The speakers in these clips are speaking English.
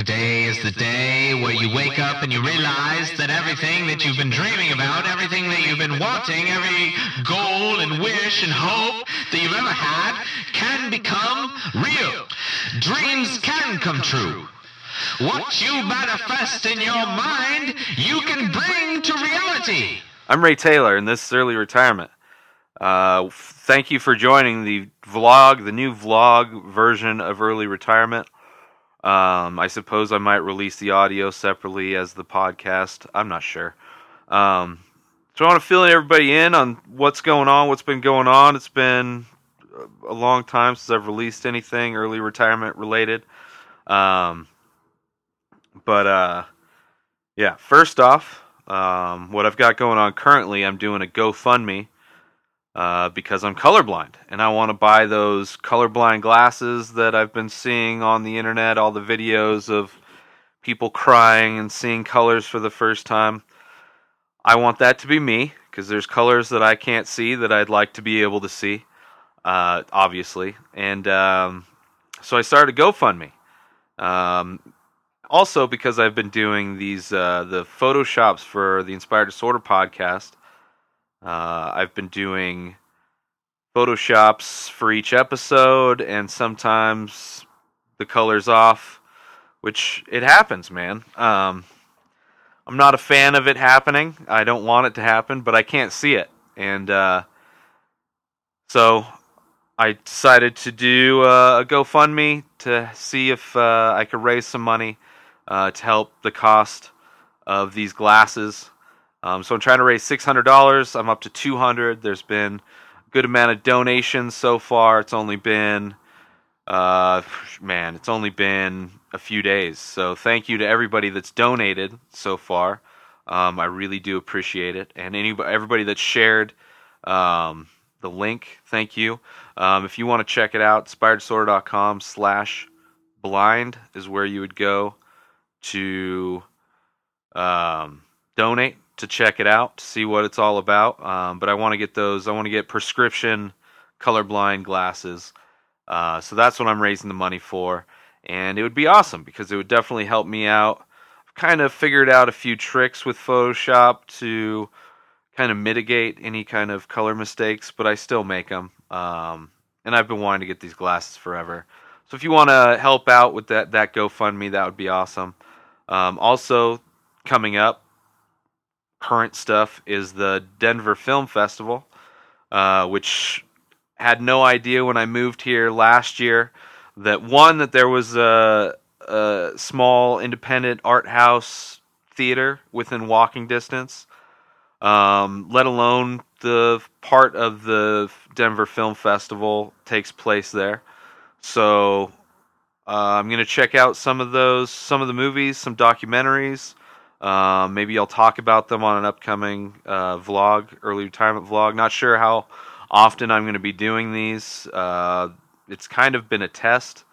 Today is the day where you wake up and you realize that everything that you've been dreaming about, everything that you've been wanting, every goal and wish and hope that you've ever had can become real. Dreams can come true. What you manifest in your mind, you can bring to reality. I'm Ray Taylor, and this is Early Retirement. Uh, thank you for joining the vlog, the new vlog version of Early Retirement. Um, I suppose I might release the audio separately as the podcast. I'm not sure. Um, so I want to fill everybody in on what's going on, what's been going on. It's been a long time since I've released anything early retirement related. Um, but uh, yeah, first off, um, what I've got going on currently, I'm doing a GoFundMe uh, because I'm colorblind and I want to buy those colorblind glasses that I've been seeing on the internet, all the videos of people crying and seeing colors for the first time. I want that to be me because there's colors that I can't see that I'd like to be able to see, uh, obviously. And um, so I started GoFundMe. Um, also, because I've been doing these uh, the photoshops for the Inspired Disorder podcast, uh, I've been doing photoshops for each episode, and sometimes the colors off, which it happens, man. Um, I'm not a fan of it happening. I don't want it to happen, but I can't see it, and uh, so I decided to do uh, a GoFundMe to see if uh, I could raise some money uh, to help the cost of these glasses. Um, so I'm trying to raise six hundred dollars. I'm up to two hundred. There's been a good amount of donations so far. It's only been, uh, man, it's only been a few days. So thank you to everybody that's donated so far. Um, I really do appreciate it, and anybody, everybody that shared um, the link, thank you. Um, if you want to check it out, inspireddisorder.com slash blind is where you would go to um, donate to check it out to see what it's all about. Um, but I want to get those. I want to get prescription colorblind glasses. Uh, so that's what I'm raising the money for, and it would be awesome because it would definitely help me out. I've kind of figured out a few tricks with Photoshop to kind of mitigate any kind of color mistakes, but I still make them. Um, and I've been wanting to get these glasses forever. So if you want to help out with that that GoFundMe, that would be awesome. Um, also coming up, current stuff is the Denver Film Festival, uh, which had no idea when I moved here last year that one that there was a, a small independent art house theater within walking distance. Um, let alone the part of the Denver Film Festival takes place there. So uh, I'm gonna check out some of those, some of the movies, some documentaries. Uh, maybe I'll talk about them on an upcoming uh, vlog, early retirement vlog. Not sure how often I'm going to be doing these. Uh, it's kind of been a test.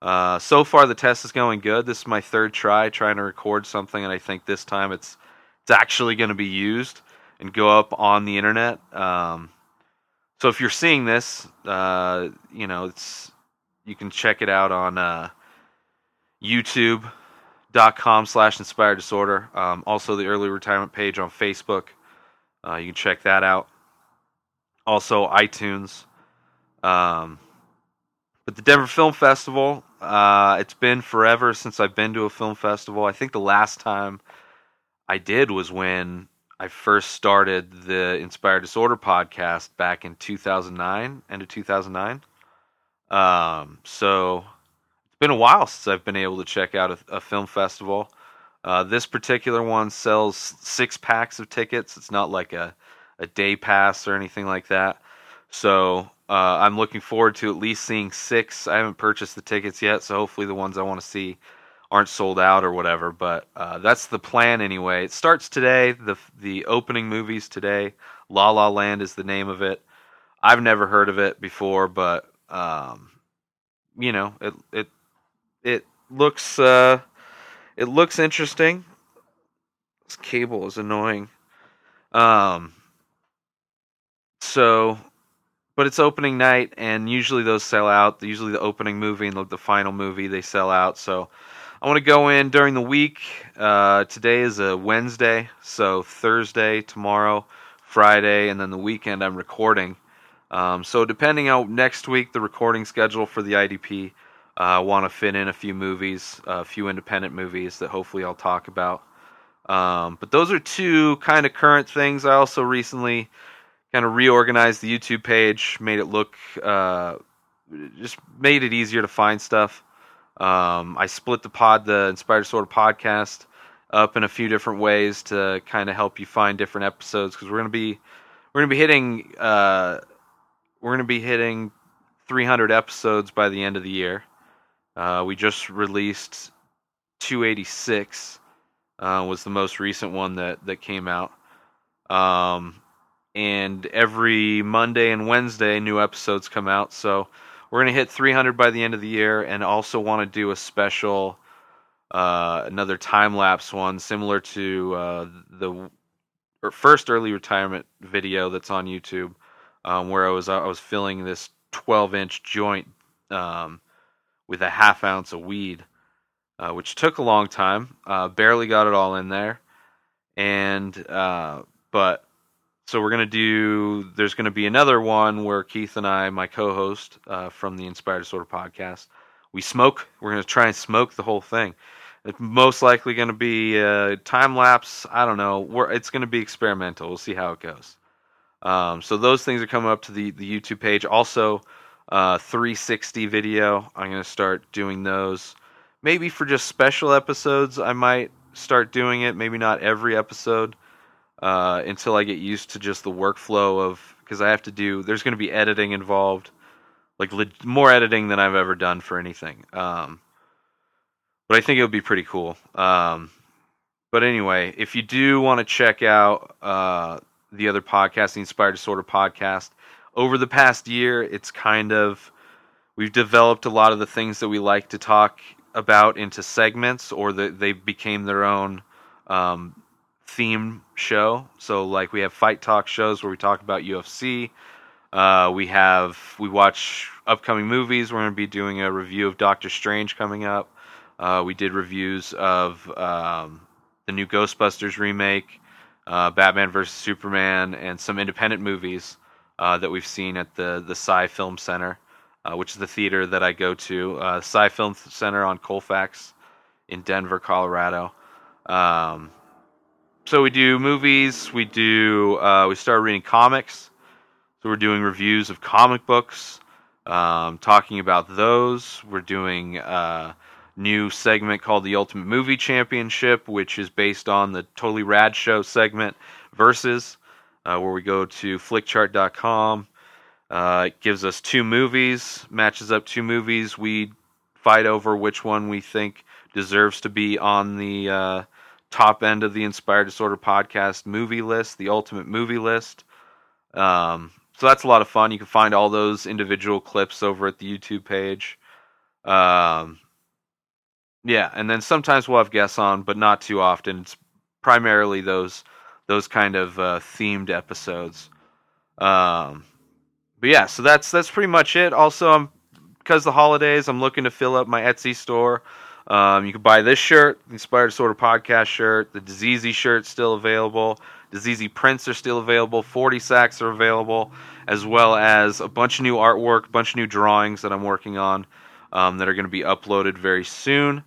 Uh, so far, the test is going good. This is my third try trying to record something, and I think this time it's it's actually going to be used and go up on the internet. Um, so if you're seeing this, uh, you know it's you can check it out on uh, youtube.com slash inspired disorder. Um, also, the early retirement page on Facebook. Uh, you can check that out. Also, iTunes. Um, but the Denver Film Festival, uh, it's been forever since I've been to a film festival. I think the last time I did was when I first started the Inspired Disorder podcast back in 2009, end of 2009. Um, so been a while since I've been able to check out a, a film festival. Uh, this particular one sells six packs of tickets. It's not like a, a day pass or anything like that. So uh, I'm looking forward to at least seeing six. I haven't purchased the tickets yet, so hopefully the ones I want to see aren't sold out or whatever. But uh, that's the plan anyway. It starts today. the The opening movies today. La La Land is the name of it. I've never heard of it before, but um, you know, it it it looks uh, it looks interesting. This cable is annoying. Um, so, but it's opening night, and usually those sell out. Usually, the opening movie and the, the final movie they sell out. So, I want to go in during the week. Uh, today is a Wednesday, so Thursday, tomorrow, Friday, and then the weekend I'm recording. Um, so depending on next week, the recording schedule for the IDP, uh, I want to fit in a few movies, a few independent movies that hopefully I'll talk about. Um, but those are two kind of current things. I also recently kind of reorganized the YouTube page, made it look, uh, just made it easier to find stuff. Um, I split the pod, the Inspired Disorder podcast, up in a few different ways to kind of help you find different episodes because we're gonna be we're gonna be hitting uh, we're gonna be hitting 300 episodes by the end of the year. Uh, we just released 286 uh, was the most recent one that that came out. Um, and every Monday and Wednesday, new episodes come out. So we're gonna hit 300 by the end of the year, and also want to do a special, uh, another time lapse one similar to uh, the first early retirement video that's on YouTube, um, where I was I was filling this 12 inch joint um, with a half ounce of weed uh, which took a long time. Uh, barely got it all in there, and uh, but so we're gonna do. There's gonna be another one where Keith and I, my co-host uh, from the Inspired Disorder podcast, we smoke. We're gonna try and smoke the whole thing. It's most likely gonna be a time lapse. I don't know. We're, it's gonna be experimental. We'll see how it goes. Um, so those things are coming up to the the YouTube page. Also, uh, 360 video. I'm gonna start doing those maybe for just special episodes, I might start doing it. Maybe not every episode uh, until I get used to just the workflow of because I have to do. There's going to be editing involved, like le- more editing than I've ever done for anything. Um, but I think it would be pretty cool. Um, but anyway, if you do want to check out uh, the other podcast, the Inspired Disorder podcast, over the past year, it's kind of we've developed a lot of the things that we like to talk about into segments or the, they became their own um, theme show. So like we have fight talk shows where we talk about UFC. Uh, we have we watch upcoming movies. We're going to be doing a review of Doctor Strange coming up. Uh, we did reviews of um, the new Ghostbusters remake, uh, Batman vs Superman, and some independent movies uh, that we've seen at the the Sie Film Center uh, which is the theater that I go to, uh, Sie Film Center on Colfax in Denver, Colorado. Um, so we do movies. We do. Uh, we start reading comics. So we're doing reviews of comic books, um, talking about those. We're doing a uh, new segment called the Ultimate Movie Championship, which is based on the Totally Rad Show segment versus, uh, where we go to flickchart.com uh, it gives us two movies, matches up two movies. We fight over which one we think deserves to be on the uh, top end of the Inspired Disorder podcast movie list, the ultimate movie list. Um, so that's a lot of fun. You can find all those individual clips over at the YouTube page. Um, yeah, and then sometimes we'll have guests on, but not too often. It's primarily those those kind of uh, themed episodes. Um, but yeah, so that's that's pretty much it. Also, I'm because the holidays, I'm looking to fill up my Etsy store. Um, you can buy this shirt, Inspired Disorder podcast shirt. The Diseasy shirt still available. Diseasy prints are still available. 40 sacks are available, as well as a bunch of new artwork, bunch of new drawings that I'm working on um, that are going to be uploaded very soon.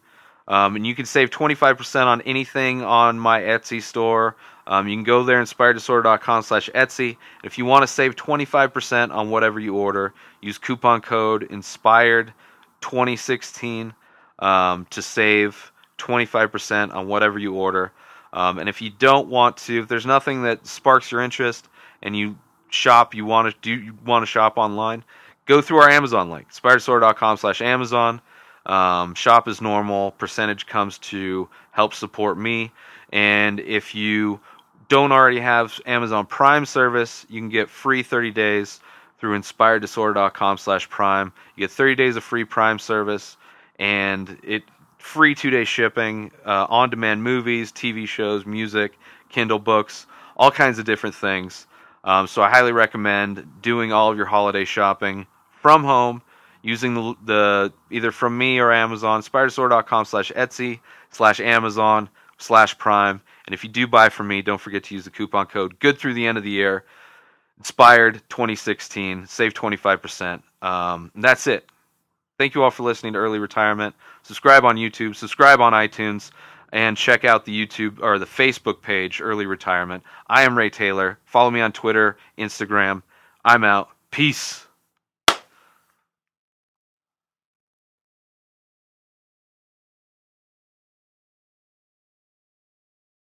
Um, and you can save 25% on anything on my Etsy store. Um, you can go there, inspireddisorder.com slash Etsy. If you want to save 25% on whatever you order, use coupon code INSPIRED2016 um, to save 25% on whatever you order. Um, and if you don't want to, if there's nothing that sparks your interest and you shop, you want to do, you want to shop online, go through our Amazon link, inspireddisorder.com slash Amazon. Um, shop as normal. Percentage comes to help support me. And if you don't already have Amazon Prime service, you can get free 30 days through inspireddisorder.com slash prime. You get 30 days of free Prime service and it free two-day shipping, uh, on-demand movies, TV shows, music, Kindle books, all kinds of different things. Um, so I highly recommend doing all of your holiday shopping from home using the, the either from me or Amazon, spiderstore.com slash Etsy slash Amazon slash Prime. And if you do buy from me, don't forget to use the coupon code good through the end of the year. Inspired 2016, save 25%. Um, and that's it. Thank you all for listening to Early Retirement. Subscribe on YouTube, subscribe on iTunes, and check out the YouTube or the Facebook page, Early Retirement. I am Ray Taylor. Follow me on Twitter, Instagram. I'm out. Peace.